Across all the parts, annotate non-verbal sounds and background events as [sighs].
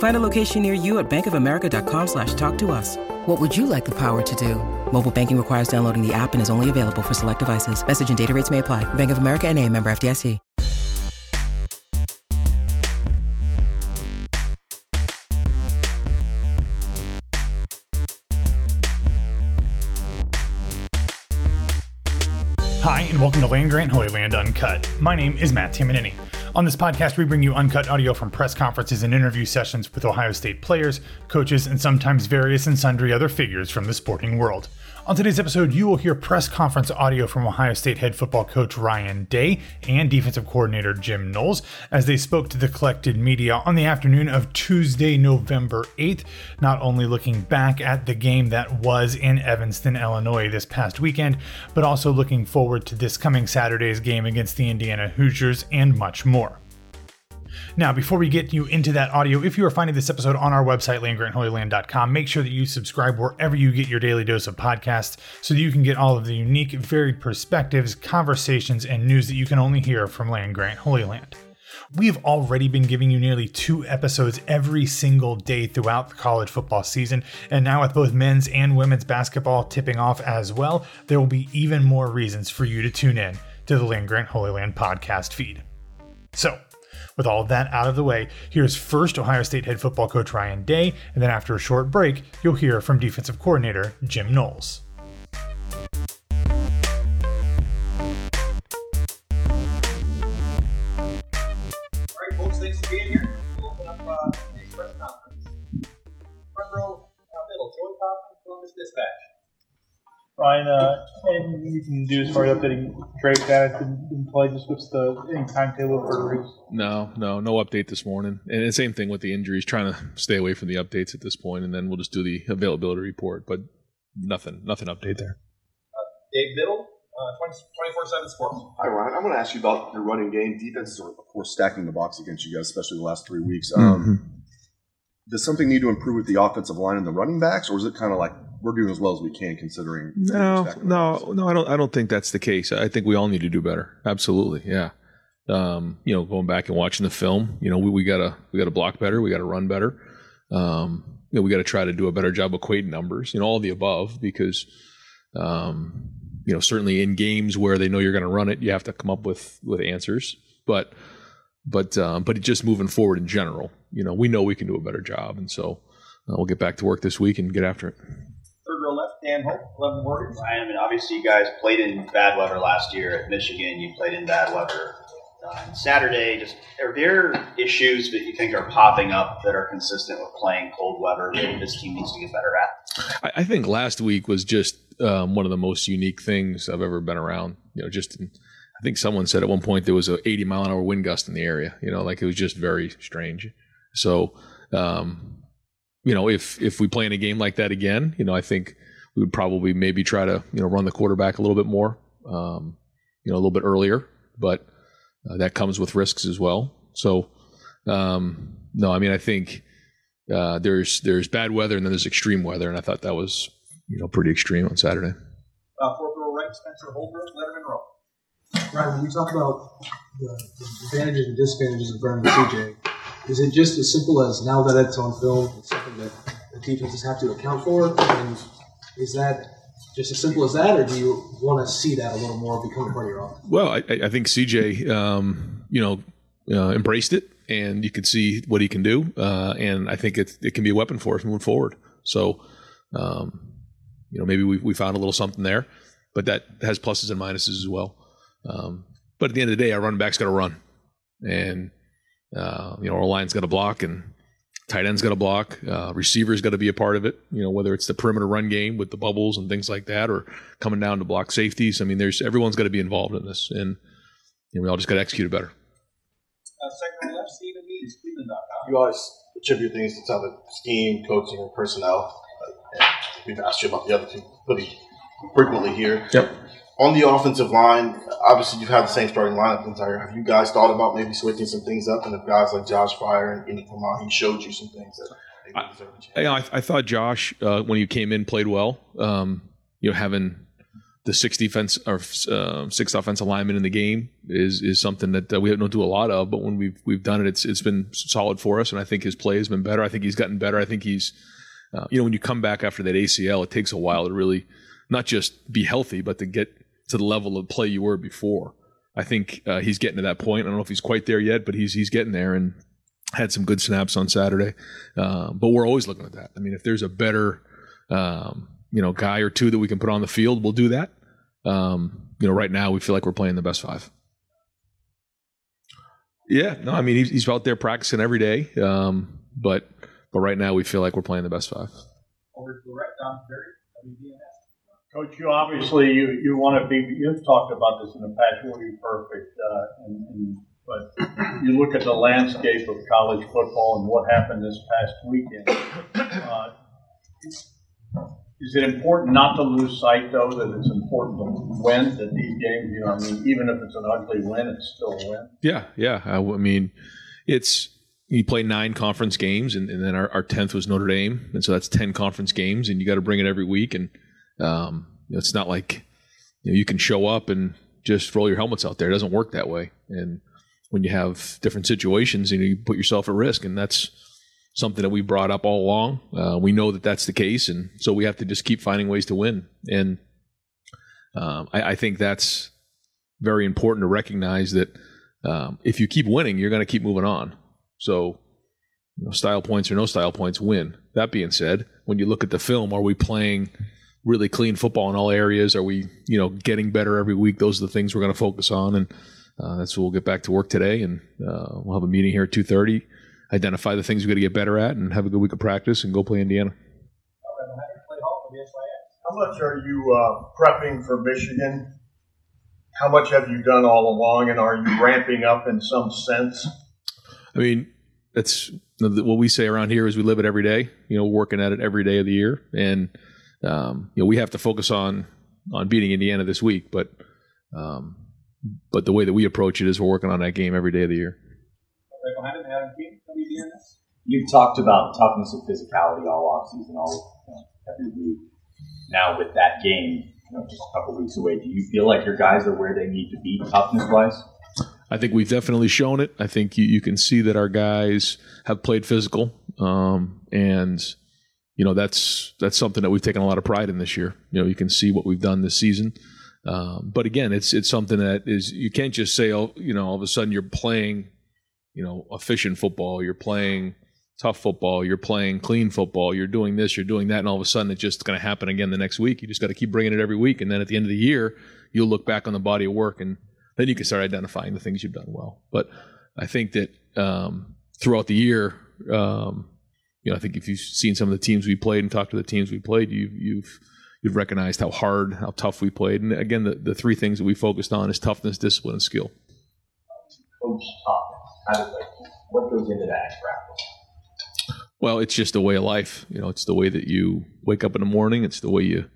Find a location near you at bankofamerica.com slash talk to us. What would you like the power to do? Mobile banking requires downloading the app and is only available for select devices. Message and data rates may apply. Bank of America and a member FDIC. Hi, and welcome to Land Grant Holy Land Uncut. My name is Matt Tamanini. On this podcast, we bring you uncut audio from press conferences and interview sessions with Ohio State players, coaches, and sometimes various and sundry other figures from the sporting world. On today's episode, you will hear press conference audio from Ohio State head football coach Ryan Day and defensive coordinator Jim Knowles as they spoke to the collected media on the afternoon of Tuesday, November 8th, not only looking back at the game that was in Evanston, Illinois this past weekend, but also looking forward to this coming Saturday's game against the Indiana Hoosiers and much more. Now, before we get you into that audio, if you are finding this episode on our website, landgrantholyland.com, make sure that you subscribe wherever you get your daily dose of podcasts so that you can get all of the unique, varied perspectives, conversations, and news that you can only hear from Land Grant Holy Land. We've already been giving you nearly two episodes every single day throughout the college football season, and now with both men's and women's basketball tipping off as well, there will be even more reasons for you to tune in to the Land Grant Holy Land podcast feed. So, with all of that out of the way, here's first Ohio State head football coach Ryan Day, and then after a short break, you'll hear from defensive coordinator Jim Knowles. Uh, Dispatch. Ryan, uh, anything you can do as far as updating Drake that didn't, didn't play? Just what's the any timetable for Reeves? No, no, no update this morning. And the same thing with the injuries, trying to stay away from the updates at this point, and then we'll just do the availability report. But nothing, nothing update there. Dave Biddle, uh, 24 7 Sports. Hi, Ryan. I'm going to ask you about your running game. Defenses are, of course, stacking the box against you guys, especially the last three weeks. Um, Does something need to improve with the offensive line and the running backs, or is it kind of like we're doing as well as we can considering? No, no, no. I don't. I don't think that's the case. I think we all need to do better. Absolutely, yeah. Um, you know, going back and watching the film, you know, we, we gotta we gotta block better. We gotta run better. Um, you know, we gotta try to do a better job equating numbers. You know, all the above because, um, you know, certainly in games where they know you're going to run it, you have to come up with with answers. But but um, but just moving forward in general, you know, we know we can do a better job, and so uh, we'll get back to work this week and get after it. Third row left, Dan Hope, 11 Warriors. Ryan, I mean, obviously you guys played in bad weather last year at Michigan. You played in bad weather on Saturday. Just are there issues that you think are popping up that are consistent with playing cold weather that this team needs to get better at? I, I think last week was just um, one of the most unique things I've ever been around. You know, just in, I think someone said at one point there was a 80 mile an hour wind gust in the area. You know, like it was just very strange. So, um, you know, if if we play in a game like that again, you know, I think we would probably maybe try to you know run the quarterback a little bit more, um, you know, a little bit earlier. But uh, that comes with risks as well. So, um, no, I mean, I think uh, there's there's bad weather and then there's extreme weather, and I thought that was you know pretty extreme on Saturday. Uh, fourth row right, Spencer Holbrook, Lettermen Row. Right, when we talk about the, the advantages and disadvantages of running CJ, is it just as simple as now that it's on film, it's something that the defenses have to account for? And is that just as simple as that, or do you want to see that a little more become part of your offense? Well, I, I think CJ, um, you know, uh, embraced it, and you can see what he can do, uh, and I think it, it can be a weapon for us moving forward. So, um, you know, maybe we, we found a little something there, but that has pluses and minuses as well. Um, but at the end of the day, our running back's got to run, and uh, you know, our line's got to block, and tight end's got to block. Uh, receivers got to be a part of it. You know, whether it's the perimeter run game with the bubbles and things like that, or coming down to block safeties. I mean, there's everyone's got to be involved in this, and you know, we all just got to execute it better. Uh, left, Stephen Means, Cleveland.com. You always attribute things to other scheme, coaching, and personnel. Uh, we've asked you about the other two pretty frequently here. Yep. On the offensive line, obviously you've had the same starting lineup the entire. Have you guys thought about maybe switching some things up? And if guys like Josh Fryar and Indy he showed you some things that deserve. You know, I, I thought Josh, uh, when he came in, played well. Um, you know, having the six defense or uh, six offensive linemen in the game is is something that uh, we don't do a lot of. But when we've we've done it, it's it's been solid for us, and I think his play has been better. I think he's gotten better. I think he's, uh, you know, when you come back after that ACL, it takes a while to really not just be healthy, but to get to the level of play you were before. I think uh, he's getting to that point. I don't know if he's quite there yet, but he's he's getting there and had some good snaps on Saturday. Uh, but we're always looking at that. I mean, if there's a better um, you know guy or two that we can put on the field, we'll do that. Um, you know, right now we feel like we're playing the best five. Yeah, no, I mean he's, he's out there practicing every day, um, but but right now we feel like we're playing the best five. Over WBNS. Coach, you obviously you, you want to be. You've talked about this in the past. You want to be perfect, uh, and, and, but you look at the landscape of college football and what happened this past weekend. Uh, is it important not to lose sight, though, that it's important to win at these games? You know, I mean, even if it's an ugly win, it's still a win. Yeah, yeah. I, I mean, it's you play nine conference games, and, and then our, our tenth was Notre Dame, and so that's ten conference games, and you got to bring it every week, and um, you know, it's not like you, know, you can show up and just roll your helmets out there. It doesn't work that way, and when you have different situations, you know, you put yourself at risk, and that's something that we brought up all along. Uh, we know that that's the case, and so we have to just keep finding ways to win. And um, I, I, think that's very important to recognize that um, if you keep winning, you're going to keep moving on. So, you know, style points or no style points win. That being said, when you look at the film, are we playing really clean football in all areas? Are we, you know, getting better every week? Those are the things we're going to focus on, and uh, that's what we'll get back to work today. And uh, we'll have a meeting here at two thirty identify the things we got to get better at and have a good week of practice and go play Indiana. How much are you uh, prepping for Michigan? How much have you done all along, and are you ramping up in some sense? I mean, that's what we say around here is we live it every day. You know, working at it every day of the year, and um, you know we have to focus on on beating Indiana this week. But um, but the way that we approach it is we're working on that game every day of the year. You've talked about toughness and physicality all offseason, all you know, every week. Now with that game, you know, just a couple weeks away, do you feel like your guys are where they need to be toughness wise? I think we've definitely shown it. I think you, you can see that our guys have played physical, um, and you know that's that's something that we've taken a lot of pride in this year. You know, you can see what we've done this season. Um, but again, it's it's something that is you can't just say, oh, you know, all of a sudden you're playing, you know, efficient football. You're playing tough football, you're playing clean football, you're doing this, you're doing that, and all of a sudden it's just going to happen again the next week. You just got to keep bringing it every week, and then at the end of the year, you'll look back on the body of work, and then you can start identifying the things you've done well. But I think that um, throughout the year, um, you know, I think if you've seen some of the teams we played and talked to the teams we played, you've you've you've recognized how hard, how tough we played. And again, the, the three things that we focused on is toughness, discipline, and skill. Coach what goes into that well, it's just a way of life. You know, it's the way that you wake up in the morning. It's the way you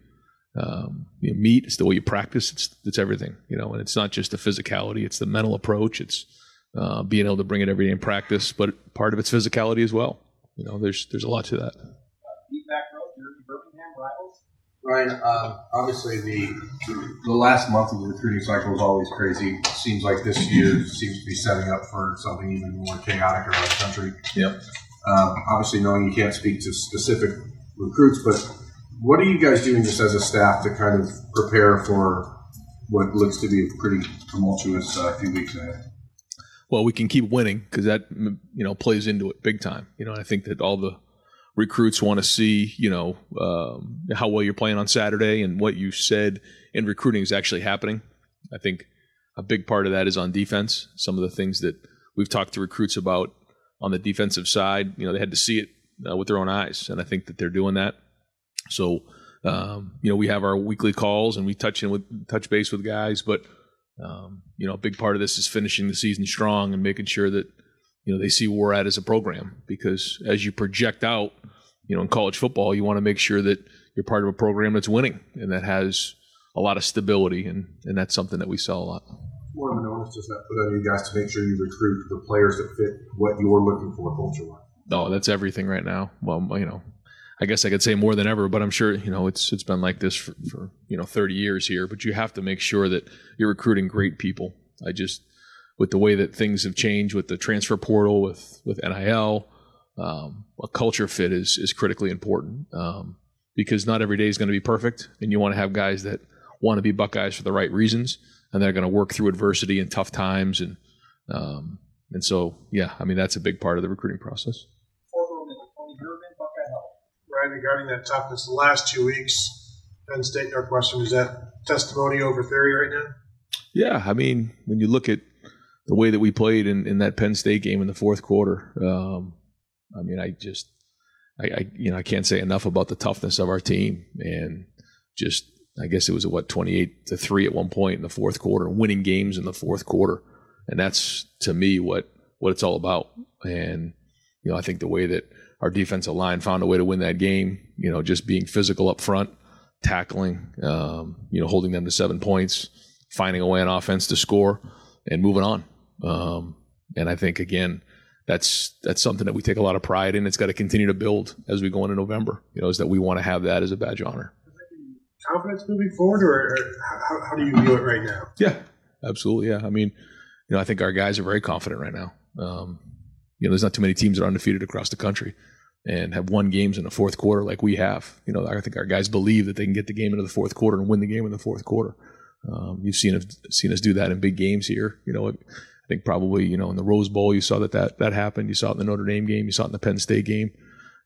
um, you meet. It's the way you practice. It's it's everything. You know, and it's not just the physicality. It's the mental approach. It's uh, being able to bring it every day in practice. But part of it's physicality as well. You know, there's there's a lot to that. Feedback row, Jeremy Birmingham rivals. Ryan, uh, obviously the the last month of the recruiting cycle is always crazy. Seems like this year seems to be setting up for something even more chaotic around the country. Yep. Um, obviously, knowing you can't speak to specific recruits, but what are you guys doing just as a staff to kind of prepare for what looks to be a pretty tumultuous uh, few weeks ahead? Well, we can keep winning because that you know plays into it big time. You know, I think that all the recruits want to see, you know, um, how well you're playing on Saturday and what you said in recruiting is actually happening. I think a big part of that is on defense. Some of the things that we've talked to recruits about on the defensive side, you know, they had to see it uh, with their own eyes, and I think that they're doing that. So, um, you know, we have our weekly calls and we touch in with touch base with guys, but um, you know, a big part of this is finishing the season strong and making sure that you know they see where we're at as a program. Because as you project out you know in college football you want to make sure that you're part of a program that's winning and that has a lot of stability and and that's something that we sell a lot. What of an onus does that put on you guys to make sure you recruit the players that fit what you're looking for culture wise oh that's everything right now. Well you know I guess I could say more than ever, but I'm sure you know it's it's been like this for, for you know 30 years here. But you have to make sure that you're recruiting great people. I just with the way that things have changed with the transfer portal, with with NIL, um, a culture fit is is critically important um, because not every day is going to be perfect, and you want to have guys that want to be Buckeyes for the right reasons, and they're going to work through adversity and tough times, and um, and so yeah, I mean that's a big part of the recruiting process. Regarding that toughness, the last two weeks, Penn State Northwestern, is that testimony over theory right now? Yeah, I mean, when you look at the way that we played in, in that Penn State game in the fourth quarter. Um, I mean, I just, I, I, you know, I can't say enough about the toughness of our team and just, I guess it was what 28 to three at one point in the fourth quarter, winning games in the fourth quarter, and that's to me what what it's all about. And you know, I think the way that our defensive line found a way to win that game, you know, just being physical up front, tackling, um, you know, holding them to seven points, finding a way on offense to score, and moving on. Um, and I think again, that's that's something that we take a lot of pride in. It's got to continue to build as we go into November. You know, is that we want to have that as a badge of honor. Confidence moving forward, or, or how, how, do you view it right now? Yeah, absolutely. Yeah, I mean, you know, I think our guys are very confident right now. Um, you know, there's not too many teams that are undefeated across the country and have won games in the fourth quarter like we have. You know, I think our guys believe that they can get the game into the fourth quarter and win the game in the fourth quarter. Um, you've seen us seen us do that in big games here. You know, I think probably you know in the Rose Bowl you saw that that that happened. You saw it in the Notre Dame game. You saw it in the Penn State game,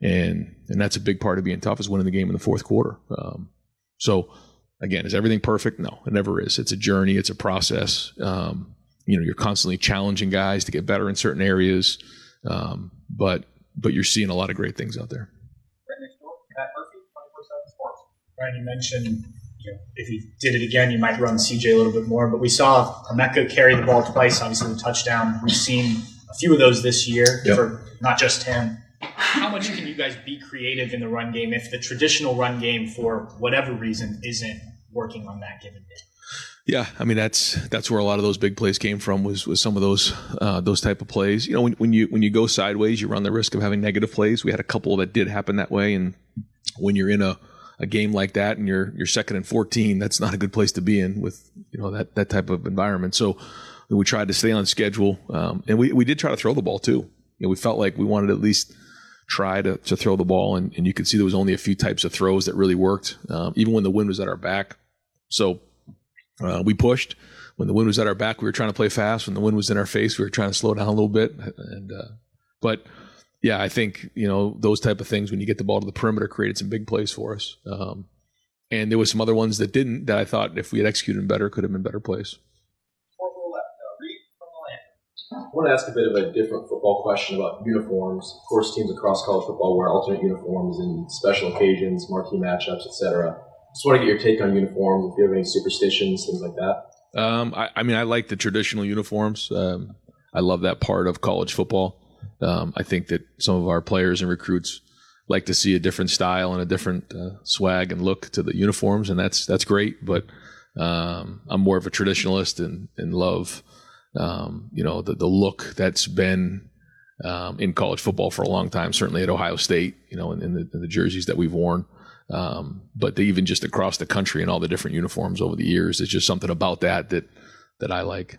and and that's a big part of being tough is winning the game in the fourth quarter. Um, so again, is everything perfect? No, it never is. It's a journey. It's a process. Um, you know, you're constantly challenging guys to get better in certain areas, um, but but you're seeing a lot of great things out there. Matt Murphy, twenty-four-seven sports. Ryan, you mentioned you know, if you did it again, you might run CJ a little bit more. But we saw Emeka carry the ball twice, obviously the touchdown. We've seen a few of those this year yep. for not just him. [sighs] How much can you guys be creative in the run game if the traditional run game, for whatever reason, isn't working on that given day? Yeah, I mean that's that's where a lot of those big plays came from was was some of those uh, those type of plays. You know, when, when you when you go sideways, you run the risk of having negative plays. We had a couple that did happen that way, and when you're in a a game like that and you're you're second and 14, that's not a good place to be in with you know that that type of environment. So we tried to stay on schedule, um, and we we did try to throw the ball too. You know, we felt like we wanted at least try to to throw the ball, and, and you could see there was only a few types of throws that really worked, um, even when the wind was at our back. So uh, we pushed. When the wind was at our back, we were trying to play fast. When the wind was in our face, we were trying to slow down a little bit. And uh, but yeah, I think you know those type of things when you get the ball to the perimeter created some big plays for us. Um, and there was some other ones that didn't that I thought if we had executed them better could have been better plays. I want to ask a bit of a different football question about uniforms. Of course, teams across college football wear alternate uniforms in special occasions, marquee matchups, etc. Just want to get your take on uniforms. If you have any superstitions, things like that. Um, I, I, mean, I like the traditional uniforms. Um, I love that part of college football. Um, I think that some of our players and recruits like to see a different style and a different uh, swag and look to the uniforms, and that's that's great. But um, I'm more of a traditionalist and, and love, um, you know, the the look that's been um, in college football for a long time. Certainly at Ohio State, you know, in, in, the, in the, jerseys that we've worn. Um, but even just across the country and all the different uniforms over the years, it's just something about that that that I like. Uh,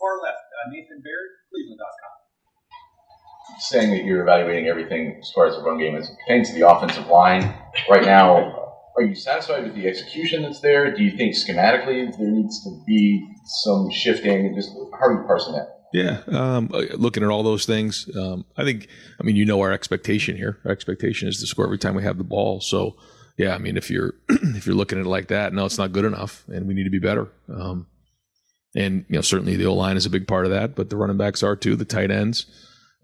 far left, uh, Nathan Baird, Cleveland.com. Saying that you're evaluating everything as far as the run game is pertains to the offensive line right now. Are you satisfied with the execution that's there? Do you think schematically there needs to be some shifting? Just how are you parsing that? Yeah, um, uh, looking at all those things, um, I think. I mean, you know, our expectation here. Our expectation is to score every time we have the ball. So, yeah, I mean, if you're [clears throat] if you're looking at it like that, no, it's not good enough, and we need to be better. Um, and you know, certainly the O line is a big part of that, but the running backs are too. The tight ends,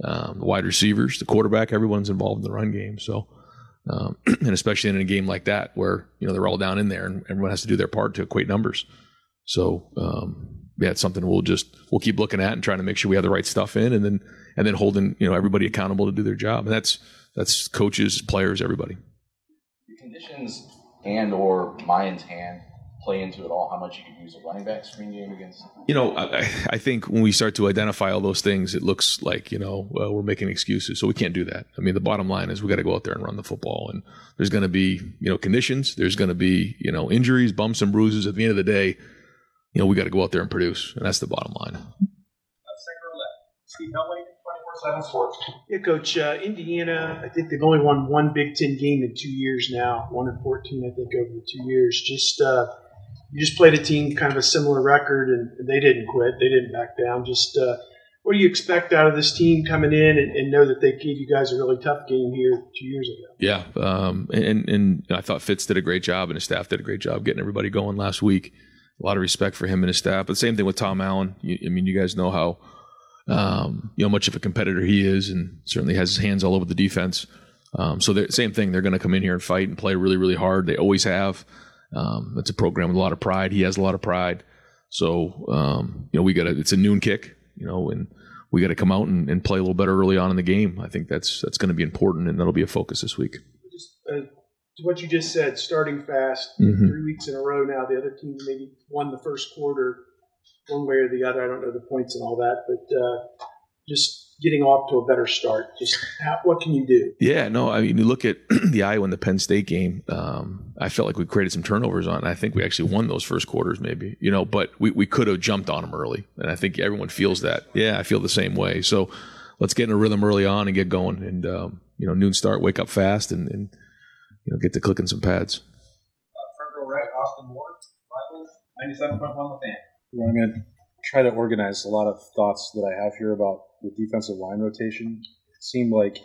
um, the wide receivers, the quarterback, everyone's involved in the run game. So, um, [clears throat] and especially in a game like that where you know they're all down in there and everyone has to do their part to equate numbers. So, um, yeah, it's something we'll just we'll keep looking at and trying to make sure we have the right stuff in, and then and then holding you know everybody accountable to do their job. And that's that's coaches, players, everybody. The conditions and or Miyan's hand play into it all. How much you could use a running back screen game against? You know, I, I think when we start to identify all those things, it looks like you know well, we're making excuses. So we can't do that. I mean, the bottom line is we got to go out there and run the football. And there's going to be you know conditions. There's going to be you know injuries, bumps and bruises. At the end of the day you know, we got to go out there and produce, and that's the bottom line. Yeah, Coach. Uh, Indiana, I think they've only won one Big Ten game in two years now. One in fourteen, I think, over the two years. Just uh, you just played a team kind of a similar record, and they didn't quit. They didn't back down. Just uh, what do you expect out of this team coming in, and, and, know that they gave you guys a really tough game here two years ago? Yeah, um, and and I thought Fitz did a great job, and his staff did a great job getting everybody going last week a lot of respect for him and his staff. But same thing with Tom Allen. I mean, you guys know how um, you know much of a competitor he is, and certainly has his hands all over the defense. Um, so same thing. They're going to come in here and fight and play really, really hard. They always have. Um, it's a program with a lot of pride. He has a lot of pride. So um, you know, we got. It's a noon kick. You know, and we got to come out and, and, play a little better early on in the game. I think that's that's going to be important, and that'll be a focus this week. Just, uh, what you just said, starting fast, mm-hmm. three weeks in a row now. The other team maybe won the first quarter, one way or the other. I don't know the points and all that, but uh, just getting off to a better start. Just how, what can you do? Yeah, no, I mean, you look at [clears throat] the Iowa and the Penn State game. Um, I felt like we created some turnovers on. And I think we actually won those first quarters, maybe you know, but we we could have jumped on them early, and I think everyone feels that. Yeah, I feel the same way. So let's get in a rhythm early on and get going, and um, you know, noon start, wake up fast, and, and you know, get to clicking some pads. Uh, front row right, Austin Ward, Rivals, 97.1 The Fan. Well, I'm going to try to organize a lot of thoughts that I have here about the defensive line rotation. It seemed like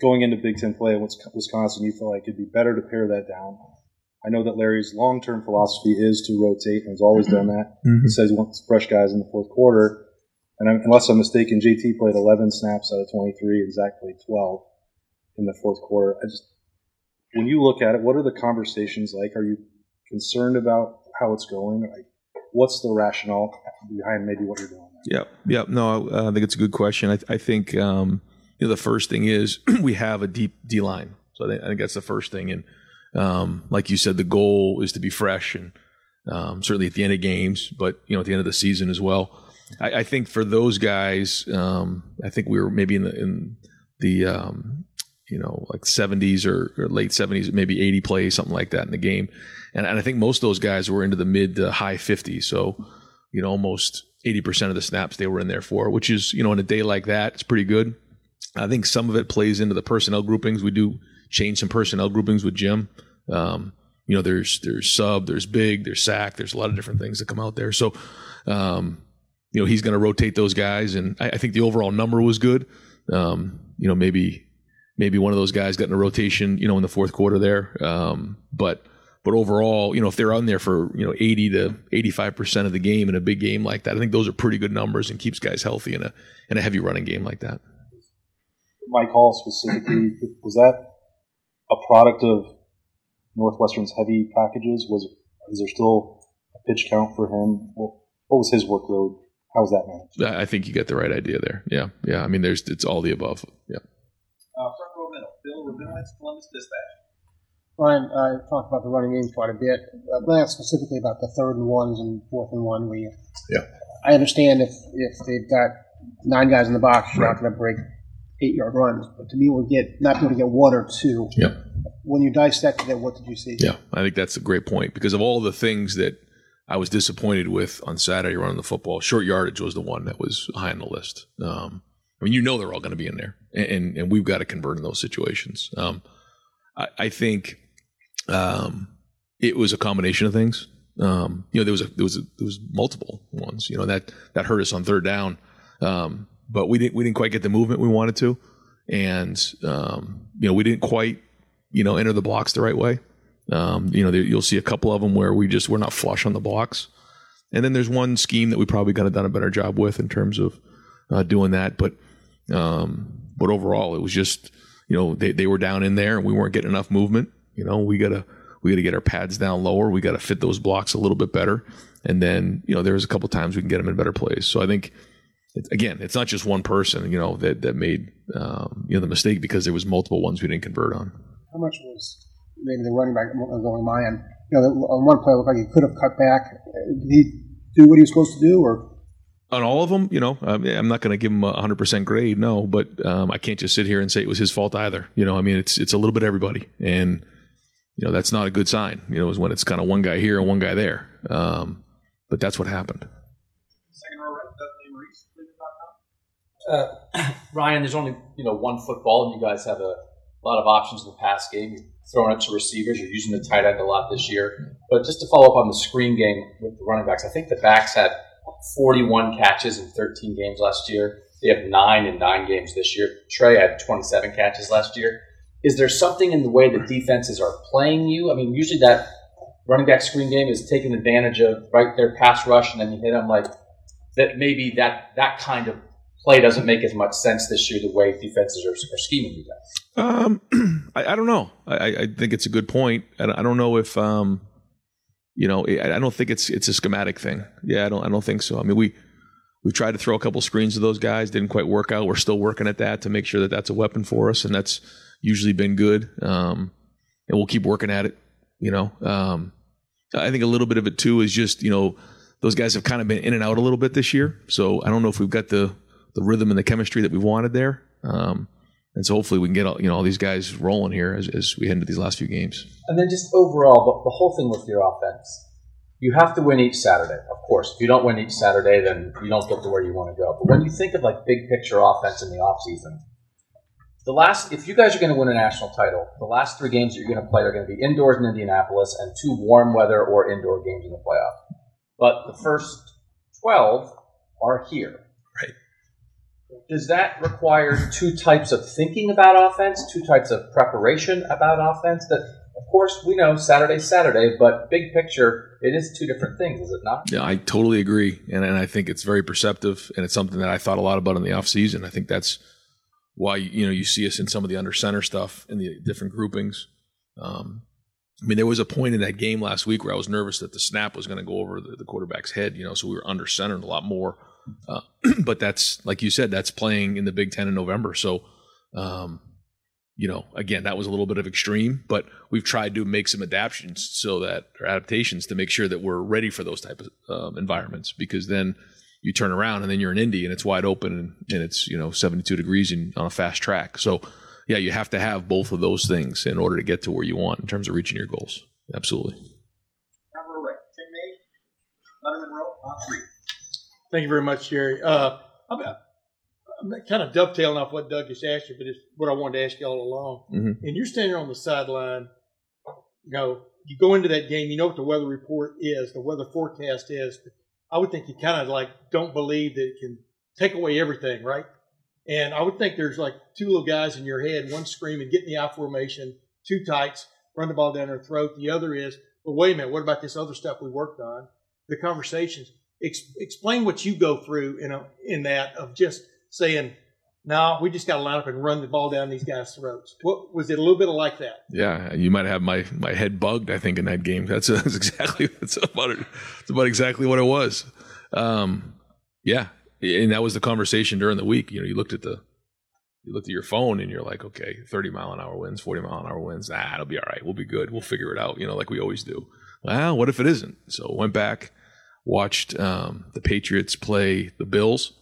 going into Big Ten play in Wisconsin, you felt like it'd be better to pare that down. I know that Larry's long term philosophy is to rotate and has always done that. Mm-hmm. He says he wants fresh guys in the fourth quarter. And I'm, unless I'm mistaken, JT played 11 snaps out of 23 and Zach played 12 in the fourth quarter. I just when you look at it, what are the conversations like? Are you concerned about how it's going? Like, what's the rationale behind maybe what you're doing? There? Yeah, yeah. No, I think it's a good question. I, I think um, you know the first thing is [clears throat] we have a deep D line, so I think, I think, that's the first thing. And um, like you said, the goal is to be fresh and um, certainly at the end of games, but you know at the end of the season as well. I, I think for those guys, um, I think we were maybe in the in the um, you know, like 70s or, or, late 70s, maybe 80 plays, something like that in the game. And, and I think most of those guys were into the mid to high 50s. So, you know, almost 80% of the snaps they were in there for, which is, you know, in a day like that, it's pretty good. I think some of it plays into the personnel groupings. We do change some personnel groupings with Jim. Um, you know, there's there's sub, there's big, there's sack, there's a lot of different things that come out there. So, um, you know, he's going to rotate those guys, and I, I, think the overall number was good. Um, you know, maybe maybe one of those guys got in a rotation, you know, in the fourth quarter there. Um, but but overall, you know, if they're on there for you know 80 to 85 percent of the game in a big game like that, I think those are pretty good numbers and keeps guys healthy in a in a heavy running game like that. Mike Hall specifically was that a product of Northwestern's heavy packages? Was is there still a pitch count for him? What, what was his workload? How was that managed? I think you get the right idea there. Yeah, yeah. I mean, there's it's all the above. Yeah. Uh, front row middle, Bill Rabinowitz, Columbus Dispatch. Ryan, I talked about the running game quite a bit. Uh, Lance, specifically about the third and ones and fourth and one, where you, yeah. I understand if, if they've got nine guys in the box, you're right. not going to break eight yard runs. But to be able to get, not be able to get one or two, yeah. when you dissected it, what did you see? Yeah, I think that's a great point because of all the things that I was disappointed with on Saturday running the football. Short yardage was the one that was high on the list. Um, I mean, you know they're all going to be in there, and, and, we've got to convert in those situations. Um, I, I, think um, it was a combination of things. Um, you know, there was a, there was a, there was multiple ones. You know that that hurt us on third down, um, but we didn't we didn't quite get the movement we wanted to, and um, you know we didn't quite you know enter the blocks the right way. Um, you know, there, you'll see a couple of them where we just we're not flush on the blocks, and then there's one scheme that we probably could have done a better job with in terms of uh, doing that. But um, but overall, it was just you know they they were down in there and we weren't getting enough movement. You know, we gotta we gotta get our pads down lower. We gotta fit those blocks a little bit better, and then you know there's a couple times we can get them in better plays. So I think. again, it's not just one person, you know, that that made um, you know the mistake because there was multiple ones we didn't convert on. How much was maybe the running back going my end. You know, on one play, it looked like he could have cut back. Did he do what he was supposed to do, or? On all of them, you know, I'm not going to give him a 100% grade, no, but um, I can't just sit here and say it was his fault either. You know, I mean, it's it's a little bit everybody, and you know that's not a good sign. You know, is when it's kind of one guy here and one guy there. Um, but that's what happened. Second row right, uh, [clears throat] Ryan, there's only you know one football, and you guys have a lot of options in the pass game You're throwing it to receivers. You're using the tight end a lot this year. But just to follow up on the screen game with the running backs, I think the backs had 41 catches in 13 games last year. They have nine in nine games this year. Trey had 27 catches last year. Is there something in the way the defenses are playing you? I mean, usually that running back screen game is taking advantage of right their pass rush, and then you hit them like that. Maybe that that kind of play doesn't make as much sense this year the way defenses are, are scheming you guys. Um, [clears throat] I, I, don't know. I, I, think it's a good point. I, I don't know if um, you know, I, don't think it's it's a schematic thing. Yeah, I don't I don't think so. I mean, we we tried to throw a couple screens to those guys, didn't quite work out. We're still working at that to make sure that that's a weapon for us, and that's usually been good. Um, and we'll keep working at it. You know, um, I think a little bit of it too is just you know those guys have kind of been in and out a little bit this year, so I don't know if we've got the the rhythm and the chemistry that we wanted there. Um, and so hopefully we can get all, you know all these guys rolling here as, as we head into these last few games. And then just overall, the, the whole thing with your offense, you have to win each Saturday. Of course, if you don't win each Saturday, then you don't get to where you want to go. But when you think of like big picture offense in the offseason, the last if you guys are going to win a national title, the last three games that you're going to play are going to be indoors in Indianapolis and two warm weather or indoor games in the playoff. But the first twelve are here does that require two types of thinking about offense, two types of preparation about offense? That, of course, we know Saturday's Saturday, but big picture, it is two different things, is it not? Yeah, I totally agree. And, and I think it's very perceptive, and it's something that I thought a lot about in the offseason. I think that's why you know you see us in some of the under center stuff in the different groupings. Um, I mean, there was a point in that game last week where I was nervous that the snap was going to go over the, the quarterback's head, you know, so we were under centered a lot more uh, [clears throat] but that's like you said, that's playing in the Big Ten in November. So, um, you know, again, that was a little bit of extreme, but we've tried to make some adaptations so that or adaptations to make sure that we're ready for those type of um, environments. Because then you turn around and then you're in Indy and it's wide open and, and it's you know 72 degrees in, on a fast track. So, yeah, you have to have both of those things in order to get to where you want in terms of reaching your goals. Absolutely. Number Tim May, three. Thank you very much, Jerry. Uh, I'm, I'm, kind of dovetailing off what Doug just asked you, but it's what I wanted to ask you all along. Mm-hmm. And you're standing on the sideline. You know, you go into that game, you know what the weather report is, the weather forecast is. But I would think you kind of like don't believe that it can take away everything, right? And I would think there's like two little guys in your head, one screaming, get in the I formation, two tights, run the ball down their throat. The other is, but wait a minute, what about this other stuff we worked on? The conversations ex- explain what you go through in a, in that of just saying, "No, we just got to line up and run the ball down these guys' throats." What was it? A little bit of like that? Yeah, you might have my my head bugged. I think in that game. That's, that's [laughs] exactly that's about it. About exactly what it was. Um, yeah, and that was the conversation during the week. You know, you looked at the you looked at your phone and you're like, okay, 30 mile an hour winds, 40 mile an hour winds. Ah, it'll be all right. We'll be good. We'll figure it out. You know, like we always do. Well, what if it isn't? So went back watched um, the Patriots play the Bills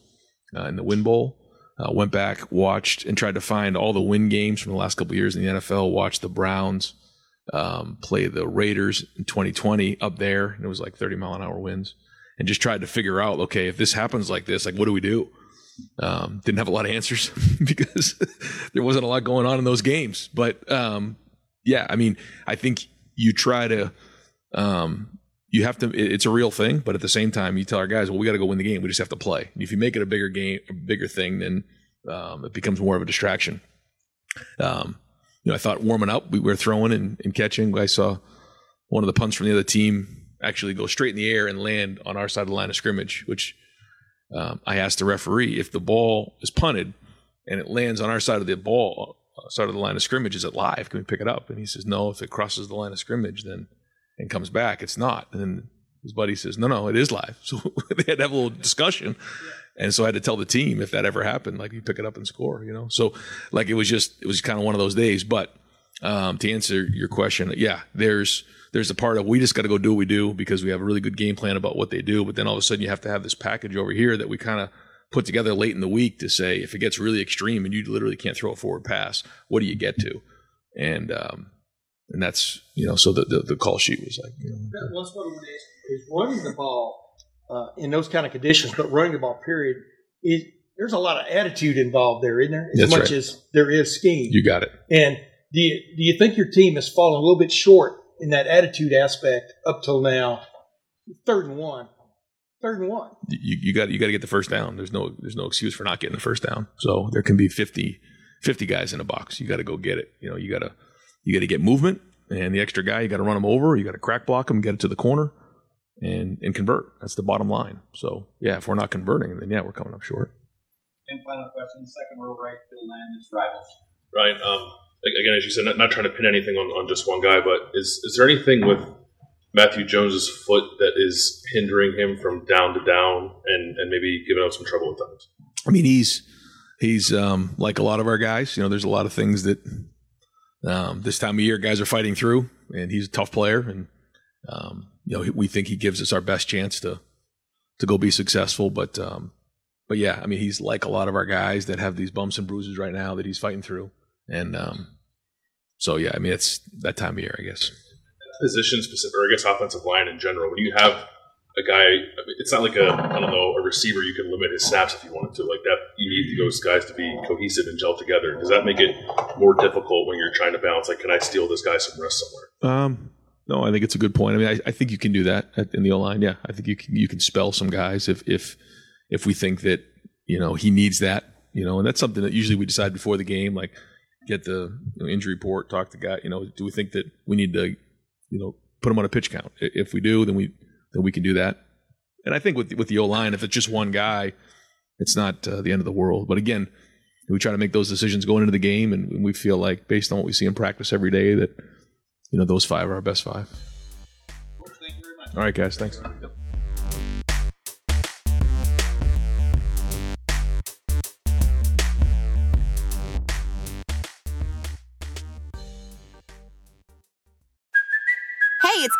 uh, in the Win Bowl. Uh, went back, watched, and tried to find all the win games from the last couple years in the NFL. Watched the Browns um, play the Raiders in 2020 up there, and it was like 30 mile an hour winds. And just tried to figure out, okay, if this happens like this, like what do we do? Um, didn't have a lot of answers [laughs] because [laughs] there wasn't a lot going on in those games. But um, yeah, I mean, I think you try to, um, you have to. It's a real thing, but at the same time, you tell our guys, well, we got to go win the game. We just have to play. And if you make it a bigger game, a bigger thing, then um, it becomes more of a distraction. Um, you know, I thought warming up, we were throwing and, and catching. I saw one of the punts from the other team actually go straight in the air and land on our side of the line of scrimmage, which um, I asked the referee if the ball is punted and it lands on our side of the ball, uh, side of the line of scrimmage, is it live? Can we pick it up? And he says, no, if it crosses the line of scrimmage, then and comes back, it's not. And then his buddy says, no, no, it is live. [laughs] So they had to have a little discussion. And so I had to tell the team if that ever happened, like you pick it up and score, you know? So like it was just, it was kind of one of those days. But um, to answer your question, yeah, there's, there's a part of we just got to go do what we do because we have a really good game plan about what they do. But then all of a sudden you have to have this package over here that we kind of put together late in the week to say if it gets really extreme and you literally can't throw a forward pass, what do you get to? And um, and that's you know so the, the the call sheet was like you know That was what it is, is running the ball uh, in those kind of conditions, but running the ball, period, is there's a lot of attitude involved there, isn't there? As That's much right. as there is scheme. you got it. And do you, do you think your team has fallen a little bit short in that attitude aspect up till now? Third and one third and one. you, you got you got to get the first down. There's no there's no excuse for not getting the first down. So there can be 50, 50 guys in a box. You got to go get it. You know, you got to you got to get movement, and the extra guy you got to run him over. You got to crack block him, get it to the corner, and and convert. That's the bottom line. So yeah, if we're not converting, then yeah, we're coming up short. And final question, second row right, Bill Landis, rivals. Ryan, um, again, as you said, not, not trying to pin anything on, on just one guy, but is is there anything with Matthew Jones's foot that is hindering him from down to down and, and maybe giving up some trouble at times? I mean, he's he's um, like a lot of our guys. You know, there's a lot of things that um, this time of year guys are fighting through, and he's a tough player, and um, you know we think he gives us our best chance to to go be successful. But um, but yeah, I mean, he's like a lot of our guys that have these bumps and bruises right now that he's fighting through, and um, so yeah, I mean, it's that time of year, I guess. Position specific, or I guess offensive line in general. When you have a guy, it's not like a I don't know a receiver. You can limit his snaps if you wanted to. Like that, you need those guys to be cohesive and gel together. Does that make it more difficult when you're trying to balance? Like, can I steal this guy some rest somewhere? Um, no, I think it's a good point. I mean, I, I think you can do that at, in the O line. Yeah, I think you can, you can spell some guys if if if we think that you know he needs that. You know, and that's something that usually we decide before the game. Like, get the you know, injury report, talk to guy. You know, do we think that we need to you know put him on a pitch count? If we do, then we then we can do that. And I think with with the O line, if it's just one guy, it's not uh, the end of the world. But again, we try to make those decisions going into the game, and we feel like based on what we see in practice every day that you know those five are our best five. All right, guys. Thanks.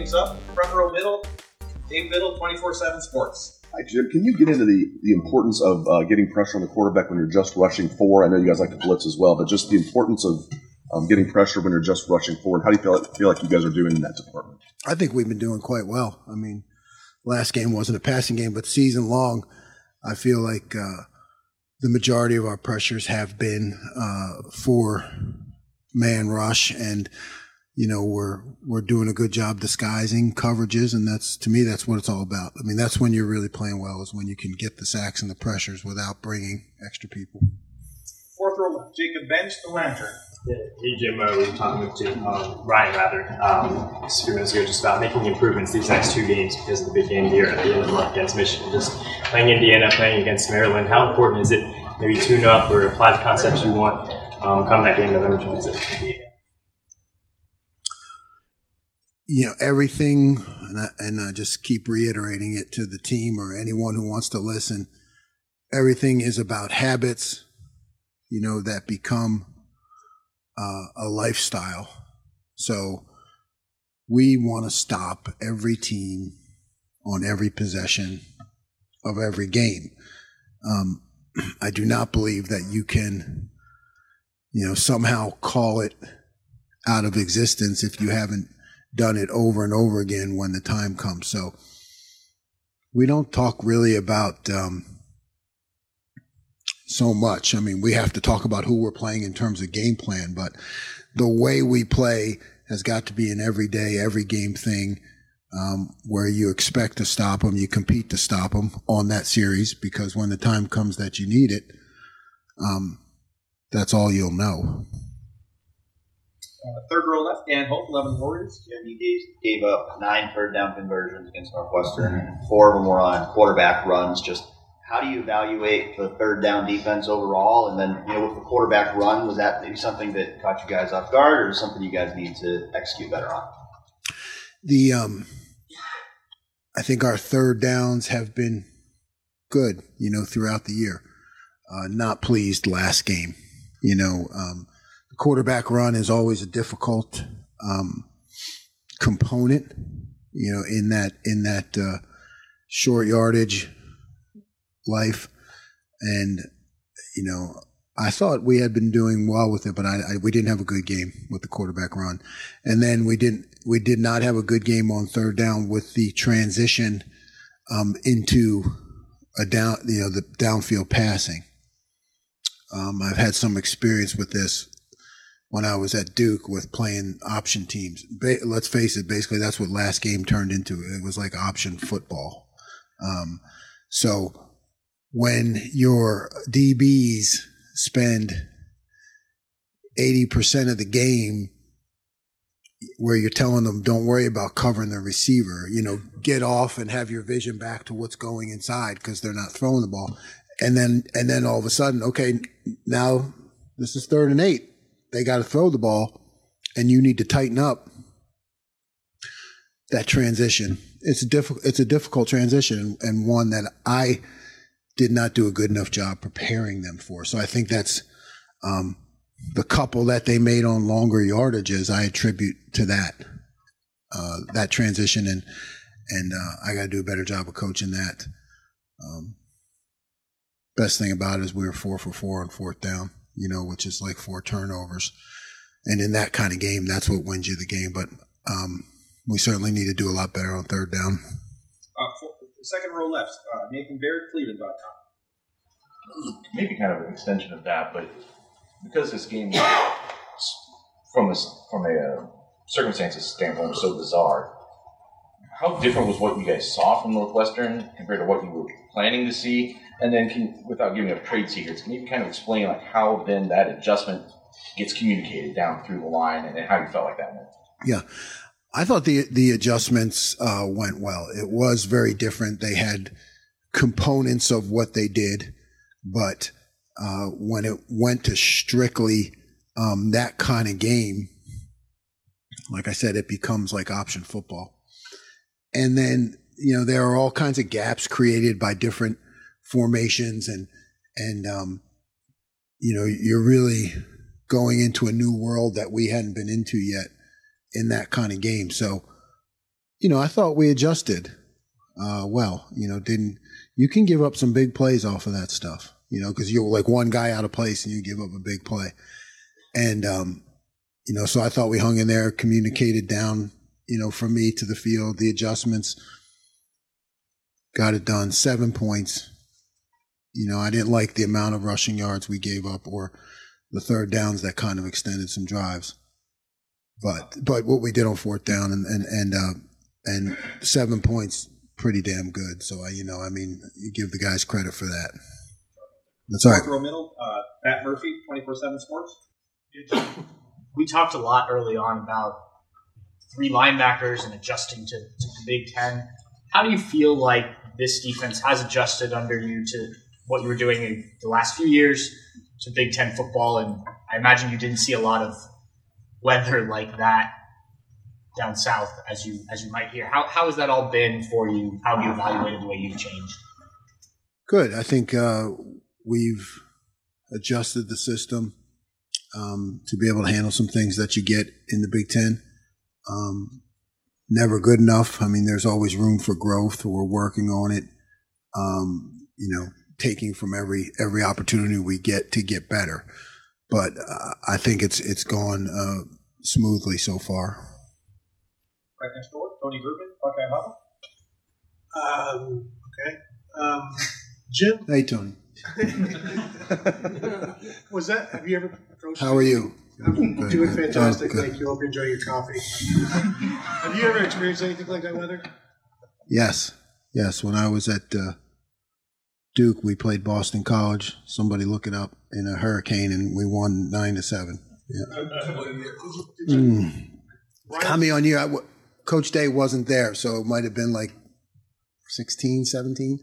Things up. Front row middle, Dave Biddle, 24 7 Sports. Hi, Jim. Can you get into the, the importance of uh, getting pressure on the quarterback when you're just rushing four? I know you guys like to blitz as well, but just the importance of um, getting pressure when you're just rushing four. How do you feel, feel like you guys are doing in that department? I think we've been doing quite well. I mean, last game wasn't a passing game, but season long, I feel like uh, the majority of our pressures have been uh, for man rush, and you know, we're we're doing a good job disguising coverages, and that's to me that's what it's all about. I mean, that's when you're really playing well is when you can get the sacks and the pressures without bringing extra people. Fourth row left, Jacob Benge, the Lantern. Yeah, hey Jim, uh, we were talking to um, Ryan rather um, just a few minutes ago just about making improvements these next two games because of the big game here at the end of the month against Michigan. Just playing Indiana, playing against Maryland. How important is it maybe tune up or apply the concepts you want um, come that game November 26th? You know everything and I, and I just keep reiterating it to the team or anyone who wants to listen. Everything is about habits you know that become uh, a lifestyle. So we want to stop every team on every possession of every game. Um, [clears throat] i do not believe that you can you know somehow call it out of existence if you haven't done it over and over again when the time comes. So we don't talk really about um, so much. I mean, we have to talk about who we're playing in terms of game plan, but the way we play has got to be an everyday, every game thing. Um, where you expect to stop them, you compete to stop them on that series because when the time comes that you need it, um, that's all you'll know. Uh, third row left, Dan Hope, 11 Warriors. Jim, you gave, gave up nine third down conversions against Northwestern. Four of them were on quarterback runs. Just how do you evaluate the third down defense overall? And then, you know, with the quarterback run, was that maybe something that caught you guys off guard or something you guys need to execute better on? The, um, I think our third downs have been good, you know, throughout the year. Uh, not pleased last game, you know, um, quarterback run is always a difficult um, component, you know, in that in that uh, short yardage life, and you know, I thought we had been doing well with it, but I, I, we didn't have a good game with the quarterback run, and then we didn't we did not have a good game on third down with the transition um, into a down you know the downfield passing. Um, I've had some experience with this when I was at Duke with playing option teams. Ba- let's face it, basically that's what last game turned into. It was like option football. Um, so when your DBs spend 80% of the game where you're telling them don't worry about covering the receiver, you know, get off and have your vision back to what's going inside because they're not throwing the ball. And then, and then all of a sudden, okay, now this is third and eight they got to throw the ball, and you need to tighten up that transition. It's a difficult. It's a difficult transition, and one that I did not do a good enough job preparing them for. So I think that's um, the couple that they made on longer yardages. I attribute to that uh, that transition, and and uh, I got to do a better job of coaching that. Um, best thing about it is we were four for four on fourth down you know, which is like four turnovers. And in that kind of game, that's what wins you the game. But um, we certainly need to do a lot better on third down. Uh, for, second row left, uh, Nathan Baird, Cleveland.com. Maybe kind of an extension of that, but because this game, from a, from a uh, circumstances standpoint, was so bizarre, how different was what you guys saw from Northwestern compared to what you were planning to see? And then, can, without giving up trade secrets, can you kind of explain like how then that adjustment gets communicated down through the line, and how you felt like that went? Yeah, I thought the the adjustments uh, went well. It was very different. They had components of what they did, but uh, when it went to strictly um, that kind of game, like I said, it becomes like option football. And then you know there are all kinds of gaps created by different formations and and um, you know you're really going into a new world that we hadn't been into yet in that kind of game. So you know I thought we adjusted uh, well. You know didn't you can give up some big plays off of that stuff. You know because you're like one guy out of place and you give up a big play, and um, you know so I thought we hung in there, communicated down. You know, from me to the field, the adjustments, got it done. Seven points, you know, I didn't like the amount of rushing yards we gave up or the third downs that kind of extended some drives. but but what we did on fourth down and and and uh, and seven points, pretty damn good. So I, you know, I mean, you give the guys credit for that. That's all right. Fourth row middle, uh, Pat Murphy, 24 7 Sports. we talked a lot early on about three linebackers and adjusting to, to the Big Ten. How do you feel like this defense has adjusted under you to what you were doing in the last few years to Big Ten football? And I imagine you didn't see a lot of weather like that down south as you as you might hear. How, how has that all been for you? How have you evaluated the way you've changed? Good. I think uh, we've adjusted the system um, to be able to handle some things that you get in the Big Ten. Um, never good enough. I mean, there's always room for growth. We're working on it. Um, you know, taking from every every opportunity we get to get better. But uh, I think it's it's gone uh, smoothly so far. Right next door, Tony Grubman, Buckeye Huddle. Um, okay. Um, Jim, Hey, Tony. [laughs] was that? Have you ever approached? How are you? I'm Good, doing good. fantastic. Oh, good. Thank you. Hope you enjoy your coffee. have you ever experienced anything like that weather? Yes, yes. When I was at uh, Duke, we played Boston College. Somebody look it up in a hurricane, and we won nine to seven. Yeah. Mm. How many on you? I Coach Day wasn't there, so it might have been like 16, 17.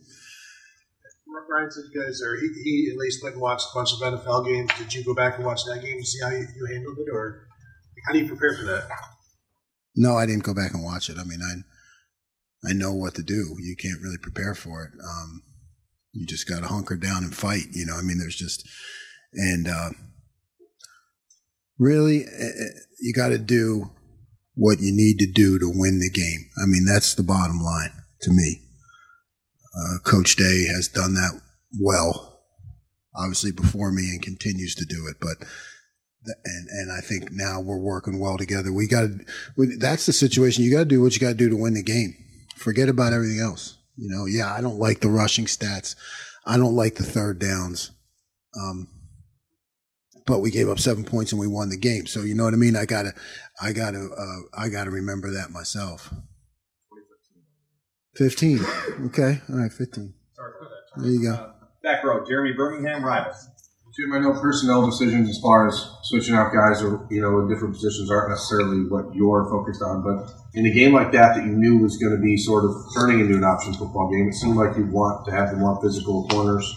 Ryan said you guys are. He, he at least went and watched a bunch of NFL games. Did you go back and watch that game to see how you, you handled it, or how do you prepare for that? No, I didn't go back and watch it. I mean, I I know what to do. You can't really prepare for it. Um, you just got to hunker down and fight. You know, I mean, there's just and uh, really, eh, eh, you got to do what you need to do to win the game. I mean, that's the bottom line to me. Uh, Coach Day has done that well, obviously before me, and continues to do it. But and and I think now we're working well together. We got to. That's the situation. You got to do what you got to do to win the game. Forget about everything else. You know, yeah, I don't like the rushing stats. I don't like the third downs. Um, but we gave up seven points and we won the game. So you know what I mean. I gotta, I gotta, uh, I gotta remember that myself. Fifteen. Okay. All right. Fifteen. Sorry for that. There you go. Back row, Jeremy Birmingham, Rivals. Jim, I know personnel decisions as far as switching out guys or you know in different positions aren't necessarily what you're focused on, but in a game like that that you knew was going to be sort of turning into an option football game, it seemed like you want to have the more physical corners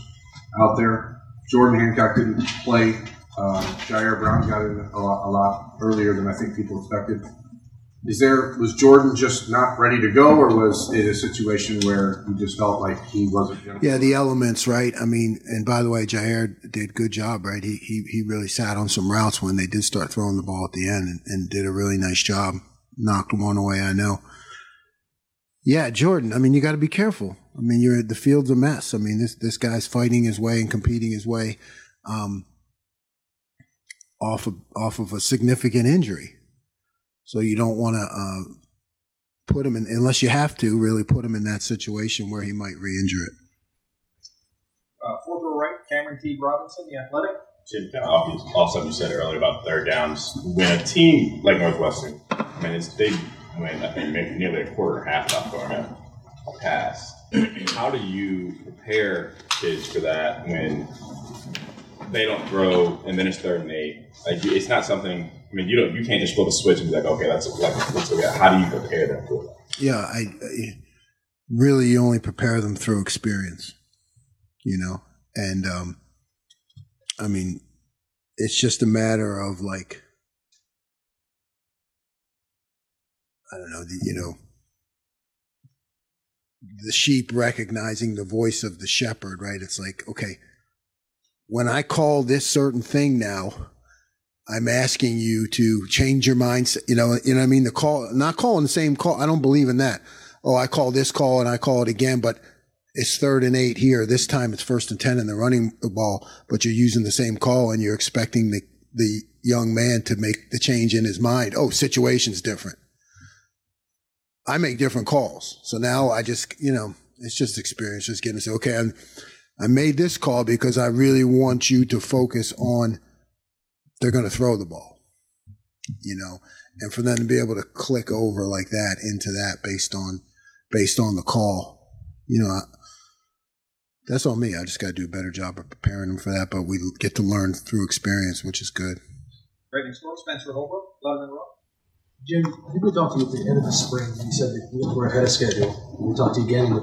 out there. Jordan Hancock didn't play. Uh, Jyaire Brown got in a lot, a lot earlier than I think people expected. Is there was Jordan just not ready to go, or was it a situation where you just felt like he wasn't? Gonna Yeah, the elements, right? I mean, and by the way, Jyaire did good job, right? He he he really sat on some routes when they did start throwing the ball at the end, and, and did a really nice job. Knocked one away, I know. Yeah, Jordan. I mean, you got to be careful. I mean, you're the field's a mess. I mean, this this guy's fighting his way and competing his way um, off of off of a significant injury. So you don't want to uh, put him in unless you have to really put him in that situation where he might re-injure it. Uh, fourth row right, Cameron Teague Robinson, the athletic. Jim, obvious, also you said earlier about third downs. When a team like Northwestern, I mean, it's, they win, I think, maybe nearly a quarter or half off going a pass. [clears throat] How do you prepare kids for that when they don't throw and then it's third and eight? Like, it's not something. I mean, you don't. You can't just flip a switch and be like, okay, that's like, go. How do you prepare them for that? Yeah, I, I really you only prepare them through experience, you know, and um, I mean, it's just a matter of like, I don't know, you know, the sheep recognizing the voice of the shepherd, right? It's like, okay, when I call this certain thing now, I'm asking you to change your mindset. You know, you know what I mean? The call, not calling the same call. I don't believe in that. Oh, I call this call and I call it again, but it's third and eight here. This time it's first and 10 and they're running the ball, but you're using the same call and you're expecting the, the young man to make the change in his mind. Oh, situation's different. I make different calls. So now I just, you know, it's just experience, just getting to say, okay, I'm, I made this call because I really want you to focus on they're going to throw the ball, you know, and for them to be able to click over like that into that based on based on the call, you know, I, that's on me. I just got to do a better job of preparing them for that. But we get to learn through experience, which is good. Rating score, Spencer Holbrook, 11 in a row. Jim, I think we talked to you at the end of the spring. You said that you were ahead of schedule. We talked to you again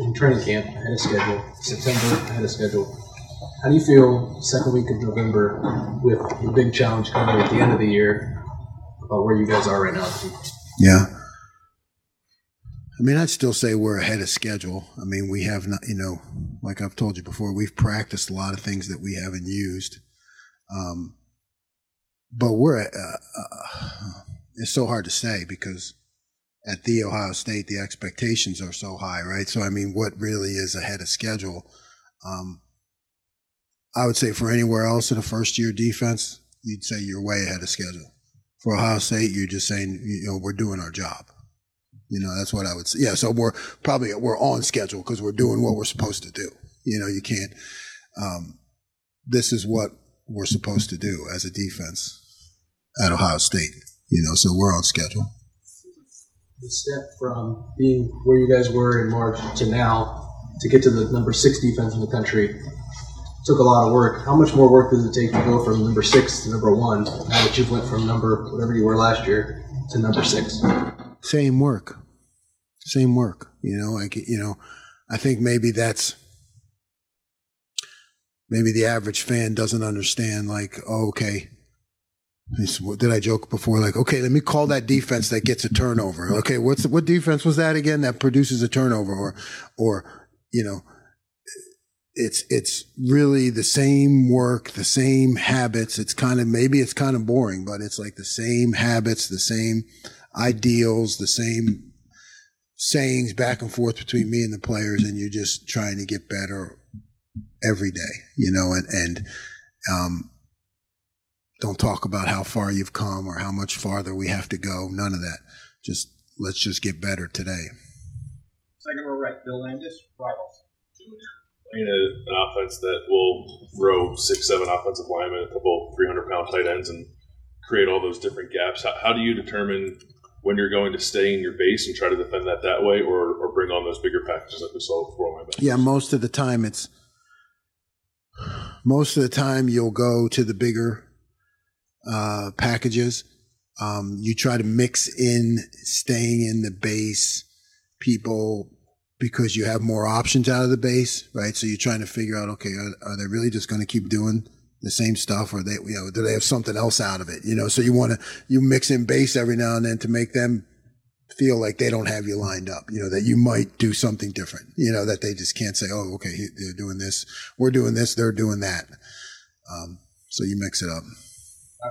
in training camp, ahead of schedule. September, ahead of schedule. How do you feel second week of November with the big challenge coming at the end of the year about where you guys are right now? Yeah. I mean, I'd still say we're ahead of schedule. I mean, we have not, you know, like I've told you before, we've practiced a lot of things that we haven't used. Um, but we're, uh, uh, it's so hard to say because at the Ohio State, the expectations are so high, right? So, I mean, what really is ahead of schedule? Um, I would say for anywhere else in a first year defense, you'd say you're way ahead of schedule. For Ohio State, you're just saying, you know, we're doing our job. You know, that's what I would say. Yeah, so we're probably we're on schedule because we're doing what we're supposed to do. You know, you can't. Um, this is what we're supposed to do as a defense at Ohio State. You know, so we're on schedule. The step from being where you guys were in March to now to get to the number six defense in the country took a lot of work. How much more work does it take to go from number six to number one? Now that you've went from number whatever you were last year to number six. Same work, same work. You know, like you know, I think maybe that's maybe the average fan doesn't understand. Like, oh, okay. Did I joke before? Like, okay, let me call that defense that gets a turnover. Okay, what's what defense was that again that produces a turnover, or, or you know, it's it's really the same work, the same habits. It's kind of maybe it's kind of boring, but it's like the same habits, the same ideals, the same sayings back and forth between me and the players, and you're just trying to get better every day, you know, and and um, don't talk about how far you've come or how much farther we have to go. None of that. Just let's just get better today. Second row right, Bill Landis, rivals. A, an offense that will throw six, seven offensive linemen, a couple 300 pound tight ends, and create all those different gaps. How, how do you determine when you're going to stay in your base and try to defend that that way, or, or bring on those bigger packages like we saw before linebackers? Yeah, most of the time it's most of the time you'll go to the bigger uh, packages. Um, you try to mix in staying in the base people because you have more options out of the base, right? So you're trying to figure out, okay, are, are they really just going to keep doing the same stuff, or they, you know, do they have something else out of it? You know, so you want to you mix in base every now and then to make them feel like they don't have you lined up. You know, that you might do something different. You know, that they just can't say, oh, okay, they're doing this, we're doing this, they're doing that. Um, so you mix it up.